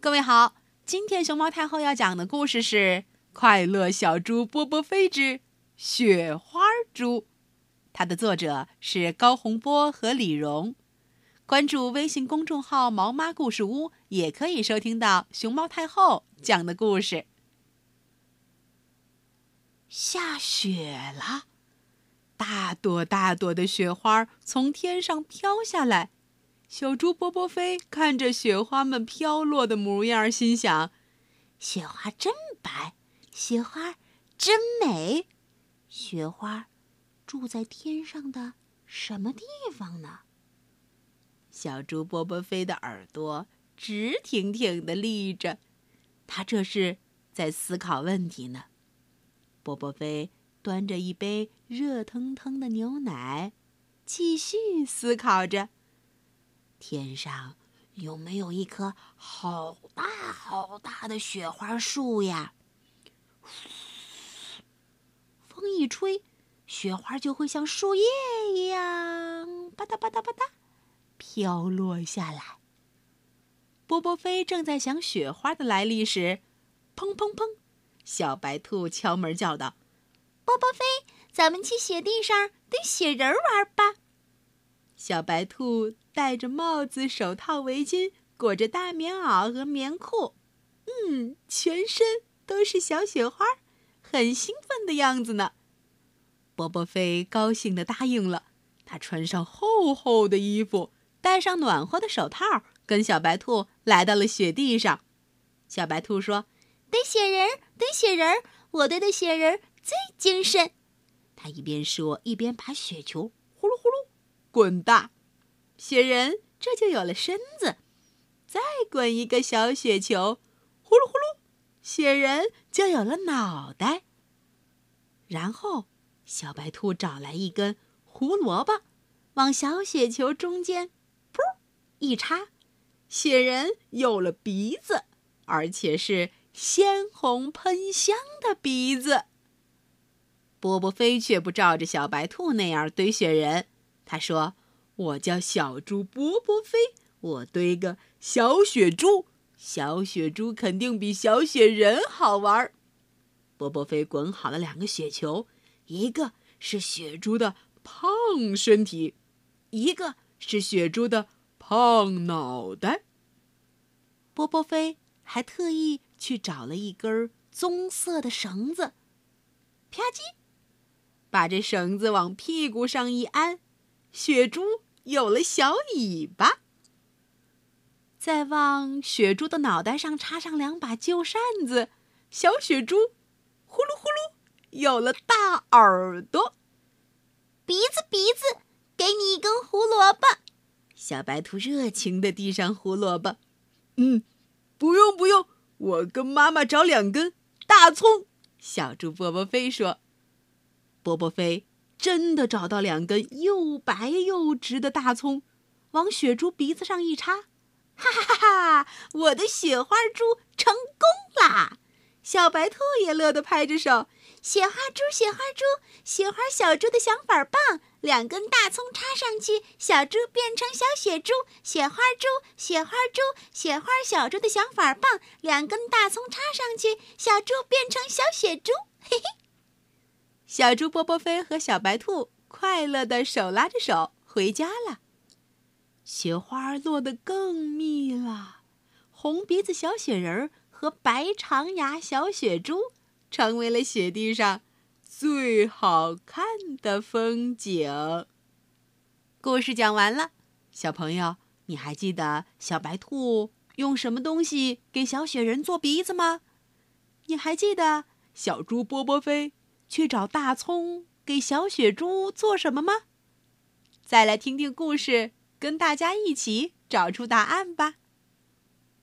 各位好，今天熊猫太后要讲的故事是《快乐小猪波波飞之雪花猪》，它的作者是高洪波和李荣。关注微信公众号“毛妈故事屋”，也可以收听到熊猫太后讲的故事。下雪了，大朵大朵的雪花从天上飘下来。小猪波波飞看着雪花们飘落的模样，心想：“雪花真白，雪花真美。雪花住在天上的什么地方呢？”小猪波波飞的耳朵直挺挺的立着，他这是在思考问题呢。波波飞端着一杯热腾腾的牛奶，继续思考着。天上有没有一棵好大好大的雪花树呀？风一吹，雪花就会像树叶一样，吧嗒吧嗒吧嗒，飘落下来。波波飞正在想雪花的来历时，砰砰砰，小白兔敲门叫道：“波波飞，咱们去雪地上堆雪人玩。”小白兔戴着帽子、手套、围巾，裹着大棉袄和棉裤，嗯，全身都是小雪花，很兴奋的样子呢。波波飞高兴地答应了，他穿上厚厚的衣服，戴上暖和的手套，跟小白兔来到了雪地上。小白兔说：“堆雪人，堆雪人，我堆的雪人最精神。”他一边说，一边把雪球。滚大，雪人这就有了身子；再滚一个小雪球，呼噜呼噜，雪人就有了脑袋。然后，小白兔找来一根胡萝卜，往小雪球中间噗一插，雪人有了鼻子，而且是鲜红喷香的鼻子。波波飞却不照着小白兔那样堆雪人。他说：“我叫小猪波波飞，我堆个小雪猪，小雪猪肯定比小雪人好玩。”波波飞滚好了两个雪球，一个是雪猪的胖身体，一个是雪猪的胖脑袋。波波飞还特意去找了一根棕色的绳子，啪叽，把这绳子往屁股上一安。雪猪有了小尾巴，再往雪猪的脑袋上插上两把旧扇子，小雪猪呼噜呼噜有了大耳朵。鼻子鼻子，给你一根胡萝卜。小白兔热情地递上胡萝卜。嗯，不用不用，我跟妈妈找两根大葱。小猪波波飞说。波波飞。真的找到两根又白又直的大葱，往雪猪鼻子上一插，哈哈哈哈！我的雪花猪成功啦！小白兔也乐得拍着手：“雪花猪，雪花猪，雪花小猪的想法棒！两根大葱插上去，小猪变成小雪猪；雪花猪，雪花猪，雪花小猪的想法棒！两根大葱插上去，小猪变成小雪猪。”嘿嘿。小猪波波飞和小白兔快乐的手拉着手回家了。雪花落得更密了，红鼻子小雪人和白长牙小雪猪成为了雪地上最好看的风景。故事讲完了，小朋友，你还记得小白兔用什么东西给小雪人做鼻子吗？你还记得小猪波波飞？去找大葱给小雪猪做什么吗？再来听听故事，跟大家一起找出答案吧。